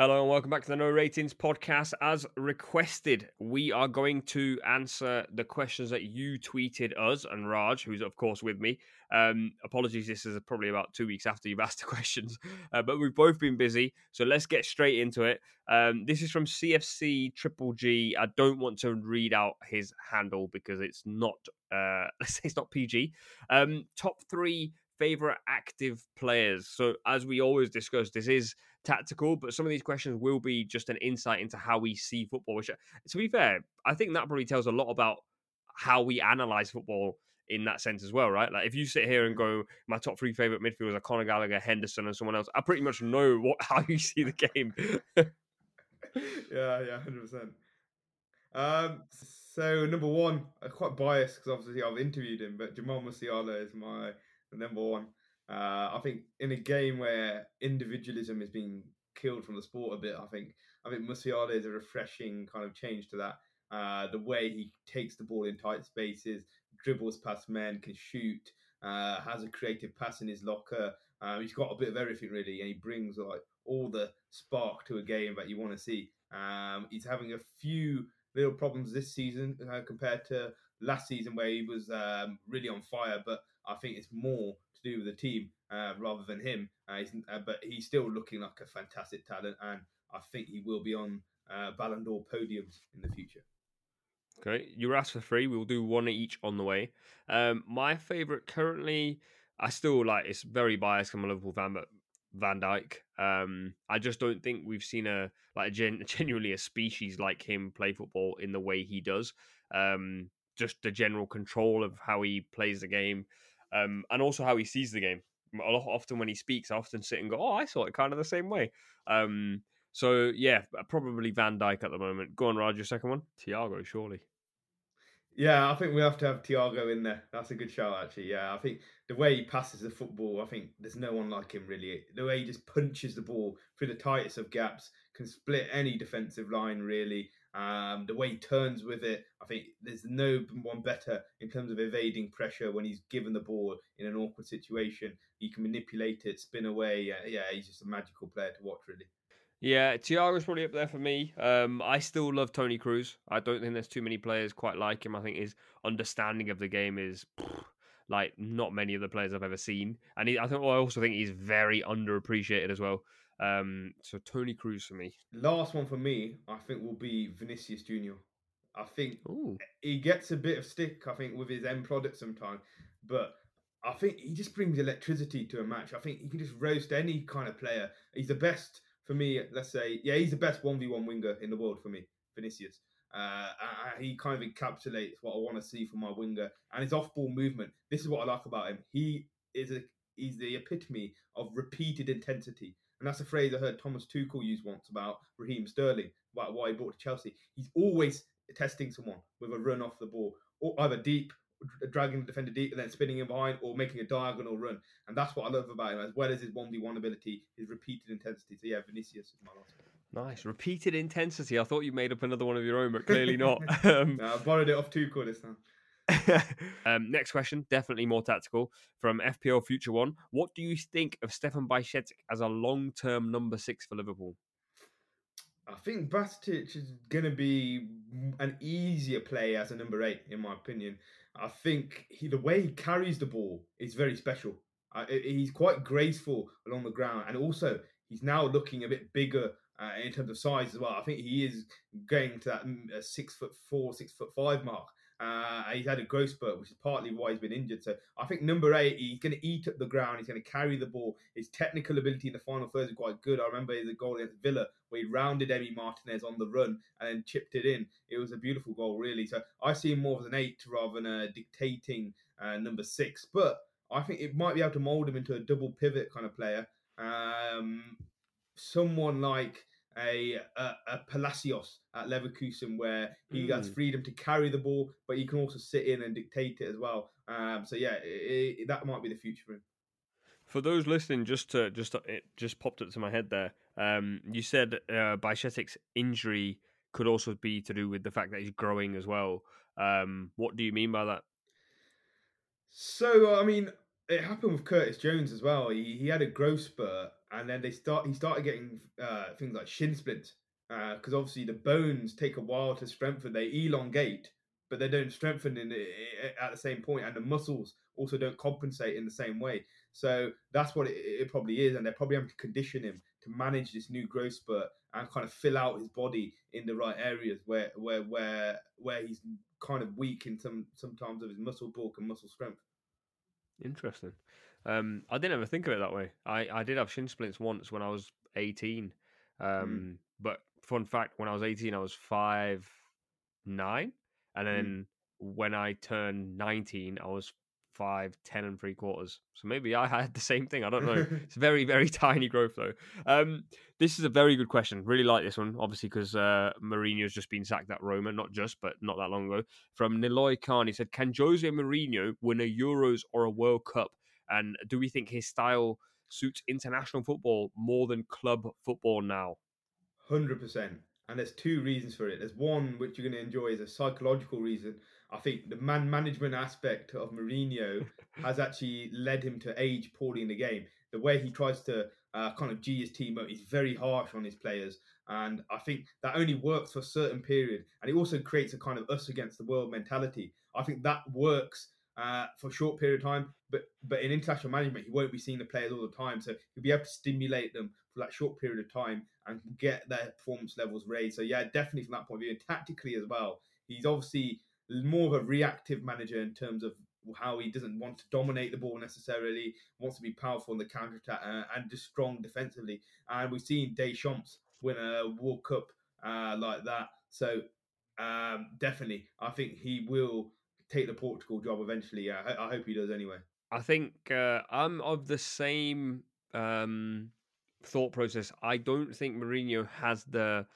Hello and welcome back to the No Ratings podcast. As requested, we are going to answer the questions that you tweeted us and Raj, who's of course with me. Um, apologies, this is probably about two weeks after you've asked the questions, uh, but we've both been busy, so let's get straight into it. Um, this is from CFC Triple G. I don't want to read out his handle because it's not, uh, let's say it's not PG. Um, top three favorite active players. So as we always discuss, this is tactical, but some of these questions will be just an insight into how we see football. Which, to be fair, I think that probably tells a lot about how we analyze football in that sense as well, right? Like if you sit here and go, my top three favorite midfielders are Conor Gallagher, Henderson, and someone else, I pretty much know what how you see the game. yeah, yeah, hundred percent. Um, so number one, I'm quite biased because obviously I've interviewed him, but Jamal Musiala is my number one. Uh, I think in a game where individualism is being killed from the sport a bit, I think I think Musiala is a refreshing kind of change to that. Uh, the way he takes the ball in tight spaces, dribbles past men, can shoot, uh, has a creative pass in his locker. Um, he's got a bit of everything really, and he brings like all the spark to a game that you want to see. Um, he's having a few little problems this season uh, compared to last season where he was um, really on fire, but I think it's more to do with the team uh, rather than him. Uh, uh, but he's still looking like a fantastic talent, and I think he will be on uh, Ballon d'Or podiums in the future. Okay, you are asked for three. We'll do one each on the way. Um, my favorite currently, I still like. It's very biased. I'm a Liverpool fan, but Van Dijk. Um, I just don't think we've seen a like a gen- genuinely a species like him play football in the way he does. Um, just the general control of how he plays the game um, and also how he sees the game. A lot often when he speaks, I often sit and go, "Oh, I saw it kind of the same way." Um, so yeah, probably Van Dijk at the moment. Go on, Raj, your second one, Thiago, surely. Yeah, I think we have to have Thiago in there. That's a good shout, actually. Yeah, I think the way he passes the football, I think there's no one like him really. The way he just punches the ball through the tightest of gaps, can split any defensive line really. Um, the way he turns with it, I think there's no one better in terms of evading pressure when he's given the ball in an awkward situation. He can manipulate it, spin away. Yeah, he's just a magical player to watch, really. Yeah, Thiago's probably up there for me. Um, I still love Toni Kroos. I don't think there's too many players quite like him. I think his understanding of the game is like not many of the players I've ever seen, and he, I think well, I also think he's very underappreciated as well. Um, so Toni Kroos for me. Last one for me, I think will be Vinicius Junior. I think Ooh. he gets a bit of stick. I think with his end product sometimes, but I think he just brings electricity to a match. I think he can just roast any kind of player. He's the best for me. Let's say, yeah, he's the best one v one winger in the world for me, Vinicius. Uh, he kind of encapsulates what I want to see from my winger and his off ball movement. This is what I like about him. He is a he's the epitome of repeated intensity. And that's a phrase I heard Thomas Tuchel use once about Raheem Sterling, about why he brought to Chelsea. He's always testing someone with a run off the ball, or either deep, dragging the defender deep and then spinning him behind, or making a diagonal run. And that's what I love about him, as well as his 1v1 ability, his repeated intensity. So, yeah, Vinicius is my last one. Nice. Repeated intensity. I thought you made up another one of your own, but clearly not. um, no, I borrowed it off Tuchel this time. um, next question, definitely more tactical from FPL Future One. What do you think of Stefan Bajcetic as a long-term number six for Liverpool? I think Bajcetic is going to be an easier play as a number eight, in my opinion. I think he, the way he carries the ball is very special. Uh, he's quite graceful along the ground, and also he's now looking a bit bigger uh, in terms of size as well. I think he is going to that mm, six foot four, six foot five mark. Uh, he's had a growth spurt, which is partly why he's been injured. So I think number eight, he's going to eat up the ground. He's going to carry the ball. His technical ability in the final third is quite good. I remember the goal against Villa where he rounded Emi Martinez on the run and then chipped it in. It was a beautiful goal, really. So I see him more as an eight rather than a dictating uh, number six. But I think it might be able to mould him into a double pivot kind of player. Um, someone like a, a, a Palacios at Leverkusen where he mm. has freedom to carry the ball, but he can also sit in and dictate it as well. Um, so yeah, it, it, that might be the future for him. For those listening, just to just it just popped up to my head there. Um, you said uh, Bajcetic's injury could also be to do with the fact that he's growing as well. Um, what do you mean by that? So I mean, it happened with Curtis Jones as well. He, he had a growth spurt, and then they start he started getting uh, things like shin splints because uh, obviously the bones take a while to strengthen. They elongate, but they don't strengthen in at the same point, and the muscles also don't compensate in the same way. So that's what it, it probably is, and they're probably having to condition him to manage this new growth spurt and kind of fill out his body in the right areas where where where where he's kind of weak in some sometimes of his muscle bulk and muscle strength. Interesting. Um, I didn't ever think of it that way. I, I did have shin splints once when I was 18. Um, mm. But fun fact, when I was 18, I was five nine, and then mm. when I turned 19, I was five ten and three quarters. So maybe I had the same thing. I don't know. it's very very tiny growth though. Um, this is a very good question. Really like this one, obviously because uh, Mourinho's just been sacked at Roma, not just but not that long ago. From Niloy Khan, he said, "Can Jose Mourinho win a Euros or a World Cup? And do we think his style suits international football more than club football now?" Hundred percent. And there's two reasons for it. There's one which you're going to enjoy is a psychological reason. I think the man management aspect of Mourinho has actually led him to age poorly in the game. The way he tries to uh, kind of G his team up, he's very harsh on his players. And I think that only works for a certain period. And it also creates a kind of us against the world mentality. I think that works uh, for a short period of time, but but in international management, he won't be seeing the players all the time. So he'll be able to stimulate them for that short period of time and get their performance levels raised. So yeah, definitely from that point of view, and tactically as well, he's obviously more of a reactive manager in terms of how he doesn't want to dominate the ball necessarily, wants to be powerful in the counter attack uh, and just strong defensively. And we've seen Deschamps win a World Cup uh, like that. So um, definitely, I think he will take the Portugal job eventually. I, I hope he does anyway. I think uh, I'm of the same um, thought process. I don't think Mourinho has the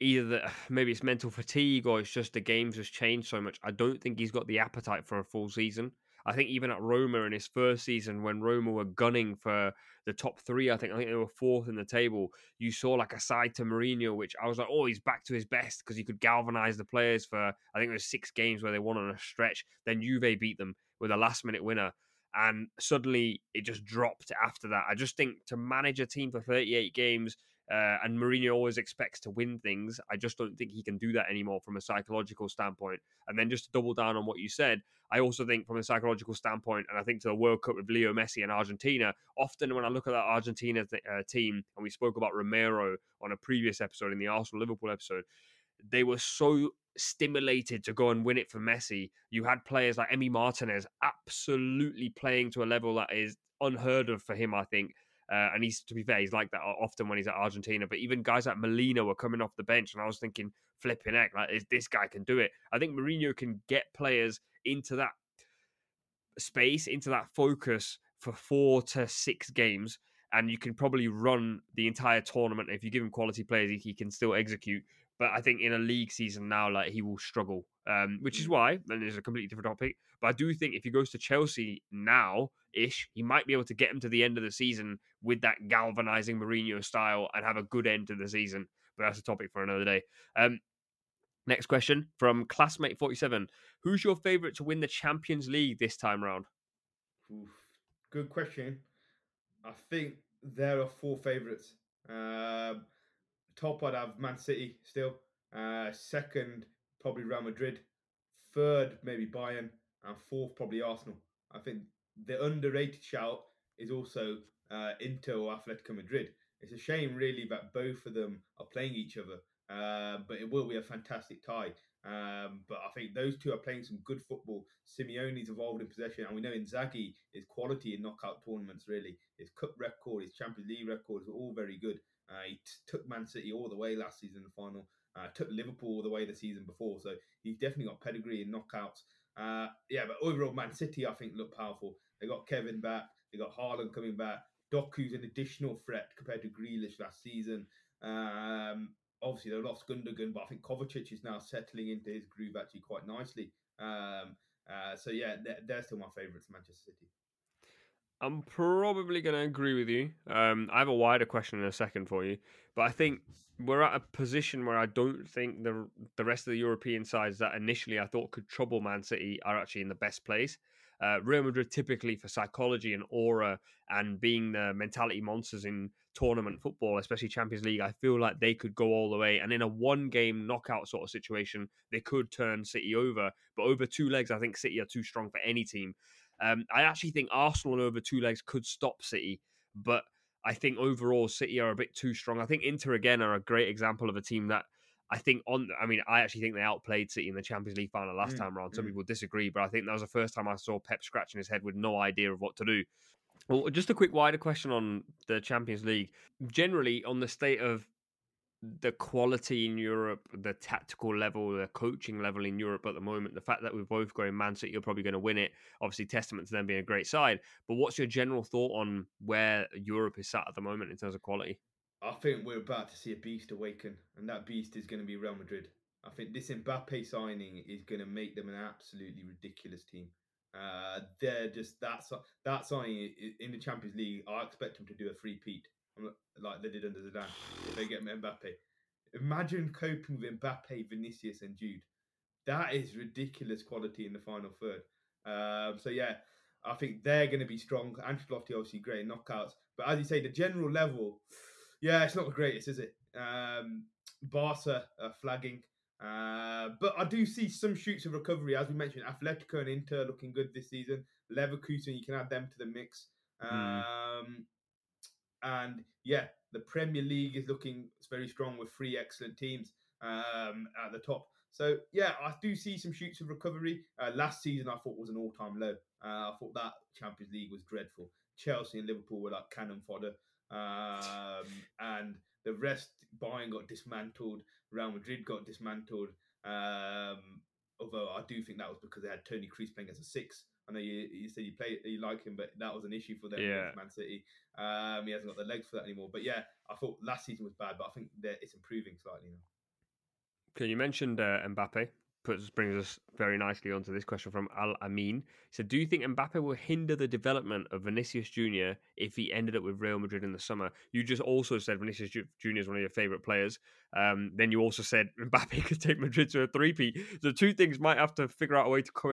either the, maybe it's mental fatigue or it's just the games has changed so much. I don't think he's got the appetite for a full season. I think even at Roma in his first season, when Roma were gunning for the top three, I think I think they were fourth in the table. You saw like a side to Mourinho, which I was like, oh, he's back to his best because he could galvanize the players for I think it was six games where they won on a stretch. Then Juve beat them with a last minute winner, and suddenly it just dropped after that. I just think to manage a team for 38 games uh, and Mourinho always expects to win things. I just don't think he can do that anymore from a psychological standpoint. And then just to double down on what you said, I also think from a psychological standpoint, and I think to the World Cup with Leo Messi and Argentina, often when I look at that Argentina th- uh, team, and we spoke about Romero on a previous episode in the Arsenal Liverpool episode, they were so stimulated to go and win it for Messi. You had players like Emi Martinez absolutely playing to a level that is unheard of for him, I think. Uh, and he's, to be fair, he's like that often when he's at Argentina. But even guys like Molina were coming off the bench, and I was thinking, flipping heck, like this guy can do it. I think Mourinho can get players into that space, into that focus for four to six games, and you can probably run the entire tournament. If you give him quality players, he, he can still execute. But I think in a league season now, like he will struggle, um, which is mm. why, and it's a completely different topic. But I do think if he goes to Chelsea now ish, he might be able to get him to the end of the season with that galvanizing Mourinho style and have a good end to the season. But that's a topic for another day. Um, Next question from classmate47. Who's your favourite to win the Champions League this time round? Oof. Good question. I think there are four favourites. Um, top, I'd have Man City still. Uh, second, probably Real Madrid. Third, maybe Bayern. And fourth, probably Arsenal. I think the underrated shout is also uh, Inter or Atletico Madrid. It's a shame, really, that both of them are playing each other. Uh, but it will be a fantastic tie. Um, but I think those two are playing some good football. Simeone's involved in possession, and we know Inzaghi is quality in knockout tournaments. Really, his cup record, his Champions League records are all very good. Uh, he t- took Man City all the way last season in the final. Uh, took Liverpool all the way the season before, so he's definitely got pedigree in knockouts. Uh, yeah, but overall, Man City I think look powerful. They got Kevin back, they got Haaland coming back. Doku's an additional threat compared to Grealish last season. Um, obviously they lost Gundogan, but I think Kovacic is now settling into his groove actually quite nicely. Um, uh, so yeah, they're, they're, still my favourites, Manchester City. I'm probably going to agree with you. Um, I have a wider question in a second for you, but I think we're at a position where I don't think the the rest of the European sides that initially I thought could trouble Man City are actually in the best place. Uh, Real Madrid typically for psychology and aura and being the mentality monsters in tournament football, especially Champions League, I feel like they could go all the way. And in a one game knockout sort of situation, they could turn City over. But over two legs, I think City are too strong for any team. Um, I actually think Arsenal over two legs could stop City, but I think overall City are a bit too strong. I think Inter again are a great example of a team that I think on. I mean, I actually think they outplayed City in the Champions League final last mm, time around. Some mm. people disagree, but I think that was the first time I saw Pep scratching his head with no idea of what to do. Well, just a quick wider question on the Champions League. Generally, on the state of the quality in Europe, the tactical level, the coaching level in Europe at the moment, the fact that we're both going Man City, you're probably going to win it. Obviously, testament to them being a great side. But what's your general thought on where Europe is sat at the moment in terms of quality? I think we're about to see a beast awaken, and that beast is going to be Real Madrid. I think this Mbappe signing is going to make them an absolutely ridiculous team. Uh, they're just that that signing in the Champions League. I expect them to do a three-peat like they did under Zidane. They get Mbappe, imagine coping with Mbappe, Vinicius, and Jude. That is ridiculous quality in the final third. Um, so yeah, I think they're going to be strong. Ancelotti obviously great in knockouts, but as you say, the general level, yeah, it's not the greatest, is it? Um, Barca are flagging. Uh, but I do see some shoots of recovery, as we mentioned. Atletico and Inter looking good this season. Leverkusen, you can add them to the mix. Mm. And yeah, the Premier League is looking very strong with three excellent teams um, at the top. So yeah, I do see some shoots of recovery. Uh, last season, I thought was an all-time low. Uh, I thought that Champions League was dreadful. Chelsea and Liverpool were like cannon fodder, um, and the rest. Bayern got dismantled. Real Madrid got dismantled. Um, although I do think that was because they had Toni Kroos playing as a six. I know you, you said you play you like him, but that was an issue for them yeah. Man City. Um, he hasn't got the legs for that anymore. But yeah, I thought last season was bad, but I think that it's improving slightly now. Okay, you mentioned uh, Mbappe. Puts brings us very nicely onto this question from Al Amin. So, do you think Mbappe will hinder the development of Vinicius Junior if he ended up with Real Madrid in the summer? You just also said Vinicius Junior is one of your favorite players. Um, then you also said Mbappe could take Madrid to a three-peat. So, two things might have to figure out a way to co-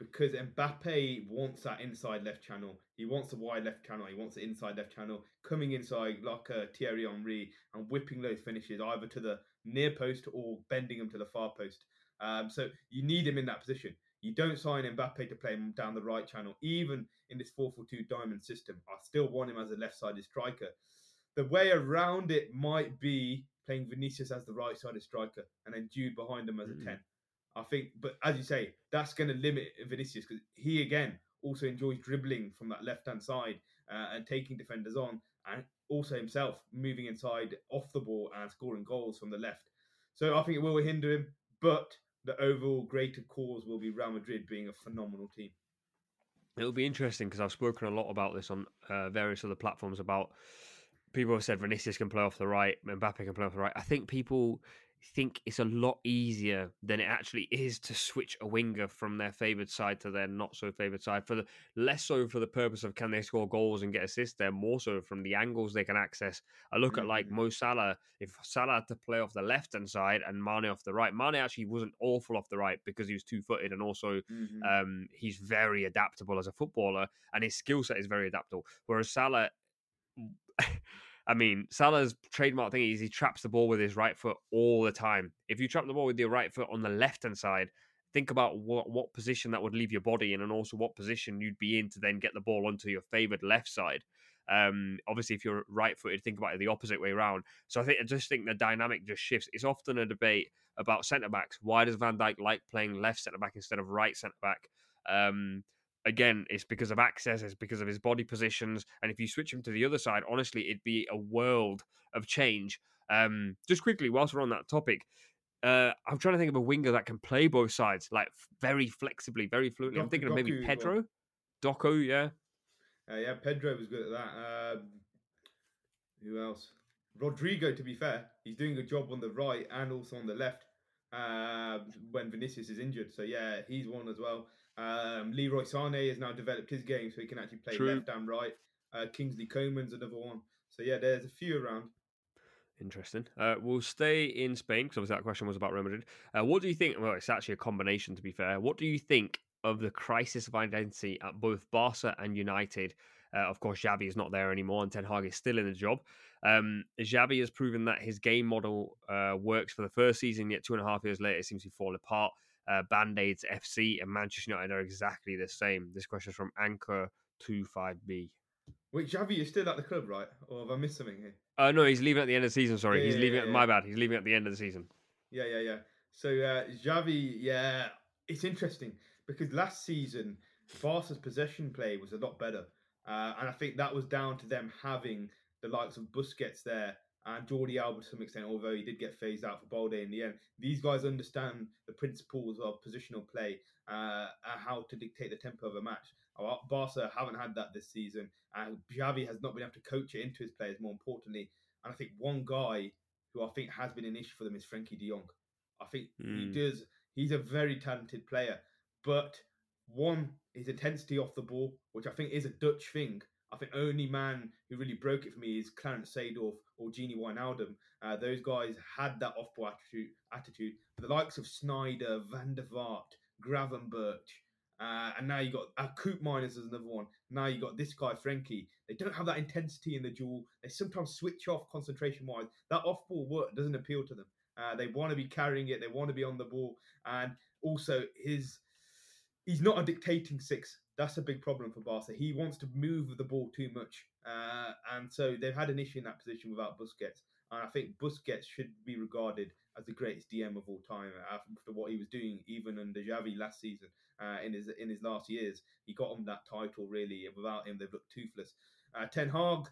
because Mbappe wants that inside left channel. He wants the wide left channel. He wants the inside left channel coming inside like a uh, Thierry Henry and whipping those finishes either to the near post or bending them to the far post. Um, so you need him in that position. You don't sign Mbappe to play him down the right channel, even in this 4 4 2 diamond system. I still want him as a left sided striker. The way around it might be playing Vinicius as the right sided striker and then Jude behind him as a Mm. 10. I think, but as you say, that's going to limit Vinicius because he, again, also enjoys dribbling from that left hand side uh, and taking defenders on, and also himself moving inside off the ball and scoring goals from the left. So I think it will hinder him, but the overall greater cause will be Real Madrid being a phenomenal team. It'll be interesting because I've spoken a lot about this on uh, various other platforms about people have said Vinicius can play off the right, Mbappe can play off the right. I think people think it's a lot easier than it actually is to switch a winger from their favoured side to their not so favoured side. For the less so for the purpose of can they score goals and get assists, there more so from the angles they can access. I look at like Mhm. Mo Salah. If Salah had to play off the left hand side and Mane off the right, Mane actually wasn't awful off the right because he was two footed and also Mhm. um, he's very adaptable as a footballer, and his skill set is very adaptable. Whereas Salah, I mean, Salah's trademark thing is he traps the ball with his right foot all the time. If you trap the ball with your right foot on the left hand side, think about what what position that would leave your body in, and also what position you'd be in to then get the ball onto your favoured left side. Um, obviously, if you're right-footed, think about it the opposite way around. So I think I just think the dynamic just shifts. It's often a debate about centre backs. Why does Van Dijk like playing left centre back instead of right centre back? Um, again, it's because of access, it's because of his body positions, and if you switch him to the other side, honestly, it'd be a world of change. Um, just quickly, whilst we're on that topic, uh, I'm trying to think of a winger that can play both sides, like very flexibly, very fluently. I'm Doku- thinking of maybe well. Pedro, Doku, yeah. Uh, yeah, Pedro was good at that. Um, who else? Rodrygo, to be fair, he's doing a job on the right and also on the left uh, when Vinicius is injured. So yeah, he's one as well. Um, Leroy Sane has now developed his game, so he can actually play True. left and right. Uh, Kingsley Coman's another one. So yeah, there's a few around. Interesting. Uh, we'll stay in Spain because obviously that question was about Real Madrid. Uh, what do you think? Well, it's actually a combination to be fair. What do you think of the crisis of identity at both Barca and United? Uh, of course, Xavi is not there anymore, and Ten Hag is still in the job. Um, Xavi has proven that his game model uh, works for the first season, yet two and a half years later, it seems to fall apart. Uh, Band Aids FC and Manchester United are exactly the same. This question is from Anchor 25B. Wait, Xavi is still at the club, right? Or have I missed something here? Uh, no, he's leaving at the end of the season. Sorry, Yeah, he's yeah, leaving. yeah, at. My bad. He's leaving at the end of the season. Yeah, yeah, yeah. So uh, Xavi, yeah, it's interesting because last season Barca's possession play was a lot better, uh, and I think that was down to them having the likes of Busquets there and Jordi Alba to some extent. Although he did get phased out for Balde in the end, these guys understand the principles of positional play uh, and how to dictate the tempo of a match. Barca haven't had that this season, and Xavi has not been able to coach it into his players. More importantly, and I think one guy who I think has been an issue for them is Frenkie De Jong. I think he Mm. does. He's a very talented player, but one his intensity off the ball, which I think is a Dutch thing. I think only man who really broke it for me is Clarence Seedorf or Gini Wijnaldum. Uh, those guys had that off-ball attitude. Attitude, but the likes of Sneijder, Van der Vaart, Gravenberch, uh, and now you got uh, Koopmeiners as another one. Now you got this guy Frenkie. They don't have that intensity in the duel. They sometimes switch off concentration wise. That off ball work doesn't appeal to them. Uh, they want to be carrying it. They want to be on the ball, and also his he's not a dictating six. That's a big problem for Barca. He wants to move the ball too much, uh, and so they've had an issue in that position without Busquets. And I think Busquets should be regarded as the greatest DM of all time after what he was doing, even under Xavi last season. Uh, in his in his last years, he got him that title really. Without him, they've looked toothless. Uh, Ten Hag,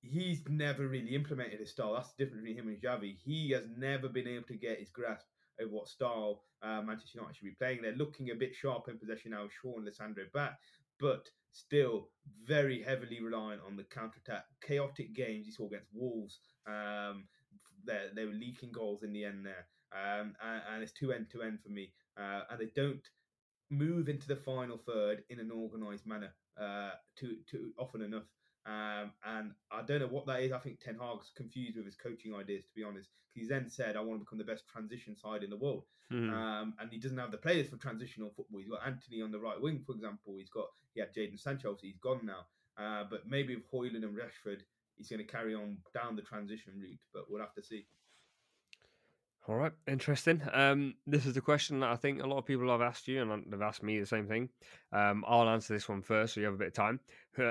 he's never really implemented his style. That's the difference between him and Xavi. He has never been able to get his grasp over what style uh, Manchester United should be playing. They're looking a bit sharp in possession now, with Shaw and Lisandro back, but still very heavily reliant on the counter attack. Chaotic games you saw against Wolves. Um, they they were leaking goals in the end there, um, and, and it's two end to end for me. Uh, and they don't move into the final third in an organised manner uh, too too often enough. Um, and I don't know what that is. I think Ten Hag's confused with his coaching ideas, to be honest. He's then said, "I want to become the best transition side in the world," Hmm. um, and he doesn't have the players for transitional football. He's got Antony on the right wing, for example. He's got he had Jaden Sancho, obviously he's gone now. Uh, but maybe with Højlund and Rashford, he's going to carry on down the transition route. But we'll have to see. All right, interesting. Um, this is the question that I think a lot of people have asked you, and they've asked me the same thing. Um, I'll answer this one first, so you have a bit of time.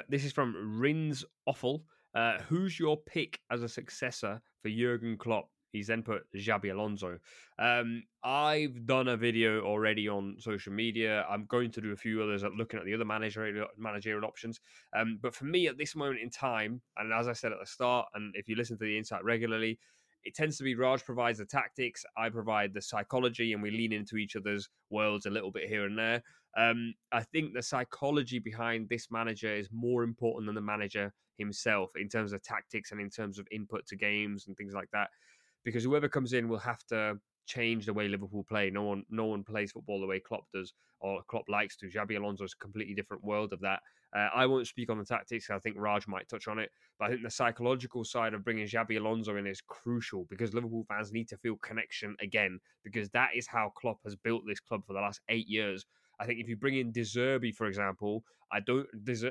This is from Rins Offal. Uh, who's your pick as a successor for Jurgen Klopp? He's then put Xabi Alonso. Um, I've done a video already on social media. I'm going to do a few others at looking at the other managerial managerial options. Um, but for me, at this moment in time, and as I said at the start, and if you listen to the insight regularly, it tends to be Raj provides the tactics, I provide the psychology, and we lean into each other's worlds a little bit here and there. Um, I think the psychology behind this manager is more important than the manager himself in terms of tactics and in terms of input to games and things like that because whoever comes in will have to change the way Liverpool play. No one, no one plays football the way Klopp does, or Klopp likes to. Xabi Alonso is a completely different world of that. Uh, I won't speak on the tactics. I think Raj might touch on it, but I think the psychological side of bringing Xabi Alonso in is crucial because Liverpool fans need to feel connection again because that is how Klopp has built this club for the last eight years. I think if you bring in De Zerbi, for example, I don't.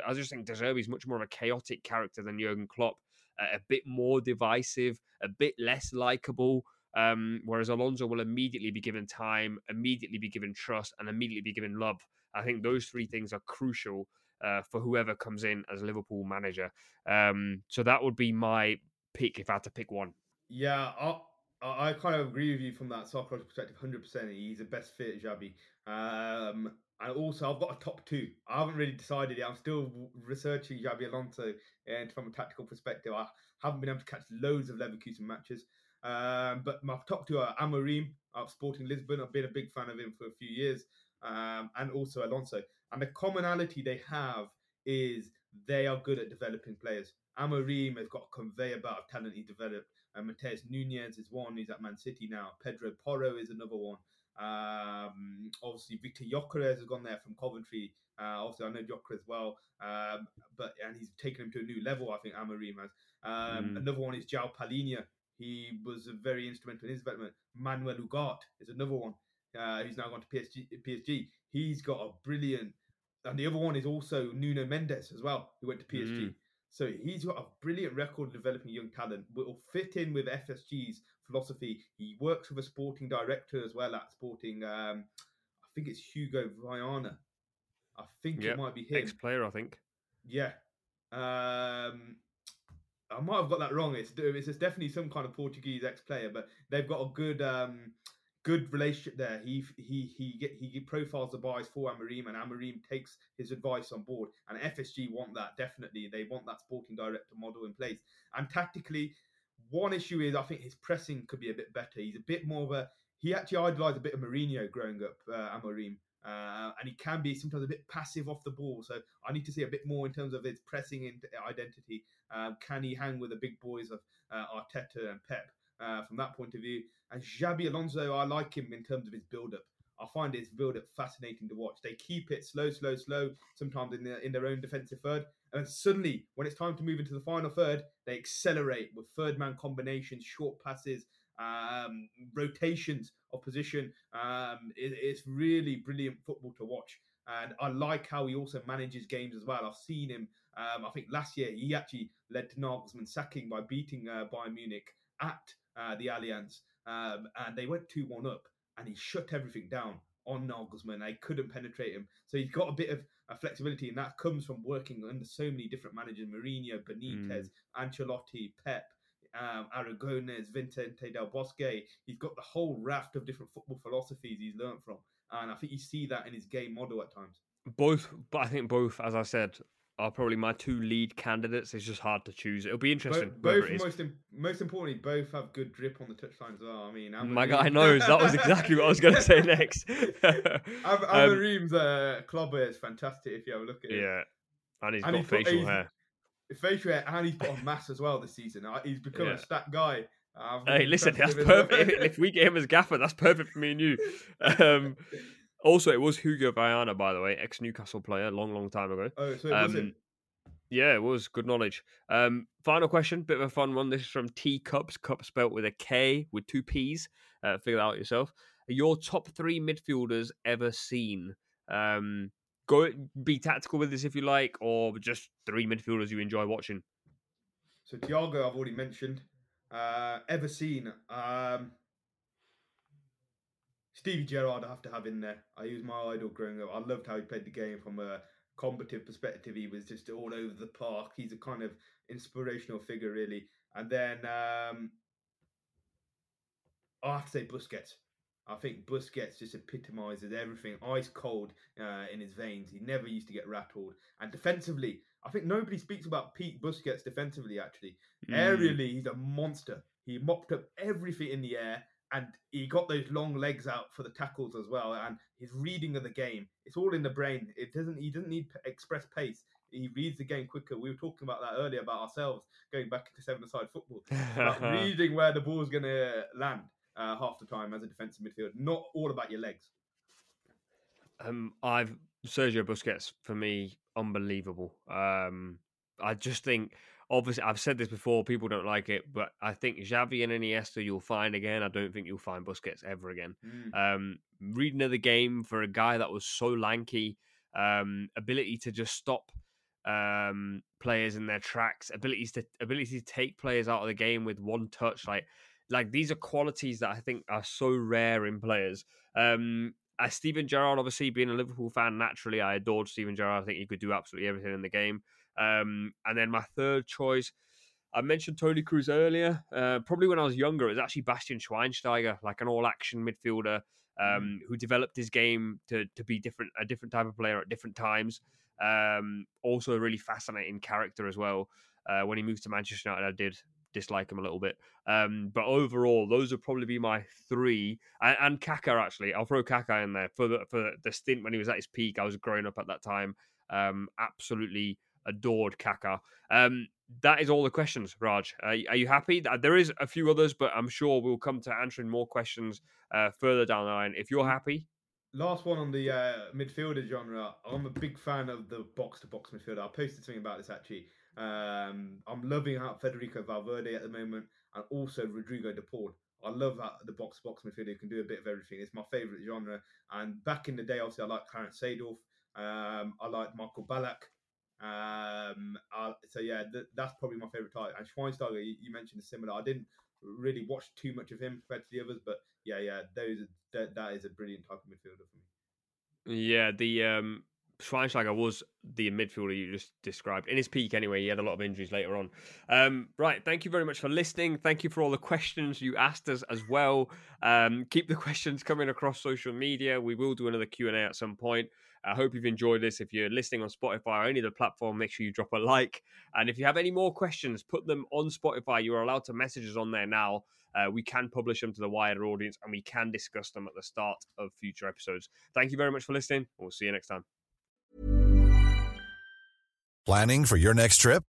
I just think De Zerbi is much more of a chaotic character than Jurgen Klopp a bit more divisive, a bit less likable. Um, whereas Alonso will immediately be given time, immediately be given trust, and immediately be given love. I think those three things are crucial uh, for whoever comes in as Liverpool manager. Um, so that would be my pick if I had to pick one. Yeah, I, I kind of agree with you from that psychological perspective, hundred percent. He's the best fit, Xabi. Um, and also, I've got a top two. I haven't really decided yet. I'm still researching Xabi Alonso, and from a tactical perspective, I haven't been able to catch loads of Leverkusen matches. Um, but my top two are Amorim of Sporting Lisbon. I've been a big fan of him for a few years, um, and also Alonso. And the commonality they have is they are good at developing players. Amorim has got a conveyor belt of talent he developed. And Matheus Nunes is one. He's at Man City now. Pedro Porro is another one. Um, obviously, Viktor Gyökeres has gone there from Coventry. Uh, obviously, I know Gyökeres as well, um, but and he's taken him to a new level. I think Amorim has. Um, mm. Another one is João Palhinha. He was very instrumental in his development. Manuel Ugarte is another one. Uh, he's now gone to PSG. PSG. He's got a brilliant, and the other one is also Nuno Mendes as well, who went to PSG. Mm. So he's got a brilliant record developing young talent. Will fit in with FSG's philosophy. He works with a sporting director as well at Sporting. Um, I think it's Hugo Viana. I think yep. it might be him. Ex-player, I think. Yeah. Um, I might have got that wrong. It's it's definitely some kind of Portuguese ex-player, but they've got a good um, good relationship there. He he he get he profiles the buys for Amorim, and Amorim takes his advice on board. And FSG want that definitely. They want that sporting director model in place. And tactically, one issue is I think his pressing could be a bit better. He's a bit more of a he actually idolised a bit of Mourinho growing up, uh, Amorim. Uh, and he can be sometimes a bit passive off the ball. So I need to see a bit more in terms of his pressing identity. Um, can he hang with the big boys of uh, Arteta and Pep? uh, from that point of view. And Xabi Alonso, I like him in terms of his build up. I find his build up fascinating to watch. They keep it slow, slow, slow, sometimes in, the, in their own defensive third. And suddenly, when it's time to move into the final third, they accelerate with third man combinations, short passes, um, rotations of position. Um, it, it's really brilliant football to watch. And I like how he also manages games as well. I've seen him, um, I think last year, he actually led to Nagelsmann sacking by beating uh, Bayern Munich at uh, the Allianz, um, and they went 2 1 up, and he shut everything down on Nagelsmann. They couldn't penetrate him. So he's got a bit of a flexibility, and that comes from working under so many different managers Mourinho, Benitez, mm. Ancelotti, Pep. Um, Aragonés, Vicente Del Bosque. He's got the whole raft of different football philosophies he's learned from. And I think you see that in his game model at times. Both, but I think both, as I said, are probably my two lead candidates. It's just hard to choose. It'll be interesting. Both, both most most importantly, both have good drip on the touchline as well. I mean, my guy knows that was exactly what I was going to say next. Amorim's um, uh, club is fantastic if you have a look at it. Yeah, and he's and got he's facial put, hair. Facial hair, and he's put on mass as well this season. Uh, he's become yeah. a stat guy. hey, listen, that's perfect. if, if we get him as gaffer, that's perfect for me and you. Um, also, it was Hugo Viana, by the way, ex Newcastle player, long, long time ago. Oh, so it um, was him. Yeah, it was good knowledge. Um, final question, bit of a fun one. This is from T Cups, cup spelt with a K with two P's. Uh, figure that out yourself. Your top three midfielders ever seen. Um, go be tactical with this if you like, or just three midfielders you enjoy watching. So Thiago, I've already mentioned. Uh, ever seen? Um, Stevie Gerrard, I have to have in there. I was my idol growing up. I loved how he played the game from a combative perspective. He was just all over the park. He's a kind of inspirational figure, really. And then um, I have to say Busquets. I think Busquets just epitomises everything, ice cold uh, in his veins. He never used to get rattled. And defensively, I think nobody speaks about Pete Busquets defensively, actually. Mm. Aerially, he's a monster. He mopped up everything in the air and he got those long legs out for the tackles as well. And his reading of the game, it's all in the brain. It doesn't. He doesn't need express pace. He reads the game quicker. We were talking about that earlier about ourselves going back to seven-side football, about reading where the ball's going to land uh, half the time as a defensive midfielder. Not all about your legs. Um, I've Sergio Busquets for me unbelievable. Um, I just think obviously I've said this before. People don't like it, but I think Xavi and Iniesta you'll find again. I don't think you'll find Busquets ever again. Mm. Um, reading of the game for a guy that was so lanky, um, ability to just stop um, players in their tracks, abilities to ability to take players out of the game with one touch, like like these are qualities that I think are so rare in players. Um, as Steven Gerrard, obviously being a Liverpool fan, naturally I adored Steven Gerrard. I think he could do absolutely everything in the game. Um, and then my third choice, I mentioned Toni Kroos earlier. Uh, probably when I was younger, it was actually Bastian Schweinsteiger, like an all-action midfielder mm. um, who developed his game to to be different, a different type of player at different times. Um, also, a really fascinating character as well. Uh, when he moved to Manchester United, I did dislike him a little bit. Um, but overall, those would probably be my three. And, and Kaka, actually, I'll throw Kaka in there for the for the stint when he was at his peak. I was growing up at that time. Um, absolutely adored Kaka. Um, that is all the questions, Raj. Uh, are you happy? There is a few others, but I'm sure we'll come to answering more questions uh, further down the line. If you're happy, last one on the uh, midfielder genre. I'm a big fan of the box to box midfielder. I posted something about this actually. Um, I'm loving how Federico Valverde at the moment, and also Rodrigo de Paul. I love that the box to box midfielder can do a bit of everything. It's my favourite genre. And back in the day, obviously, I like Clarence Seedorf. Um, I like Michael Ballack. Um, I, so yeah, th- that's probably my favourite type. And Schweinsteiger, you, you, mentioned is similar. I didn't really watch too much of him compared to the others, but yeah, yeah, those that, is a brilliant type of midfielder for me. Yeah, the um, Schweinsteiger was the midfielder you just described. In his peak, anyway, he had a lot of injuries later on. Um, right, thank you very much for listening. Thank you for all the questions you asked us as well. Um, keep the questions coming across social media. We will do another Q&A at some point. I hope you've enjoyed this. If you're listening on Spotify or any other platform, make sure you drop a like. And if you have any more questions, put them on Spotify. You are allowed to message us on there now. Uh, we can publish them to the wider audience and we can discuss them at the start of future episodes. Thank you very much for listening. We'll see you next time. Planning for your next trip?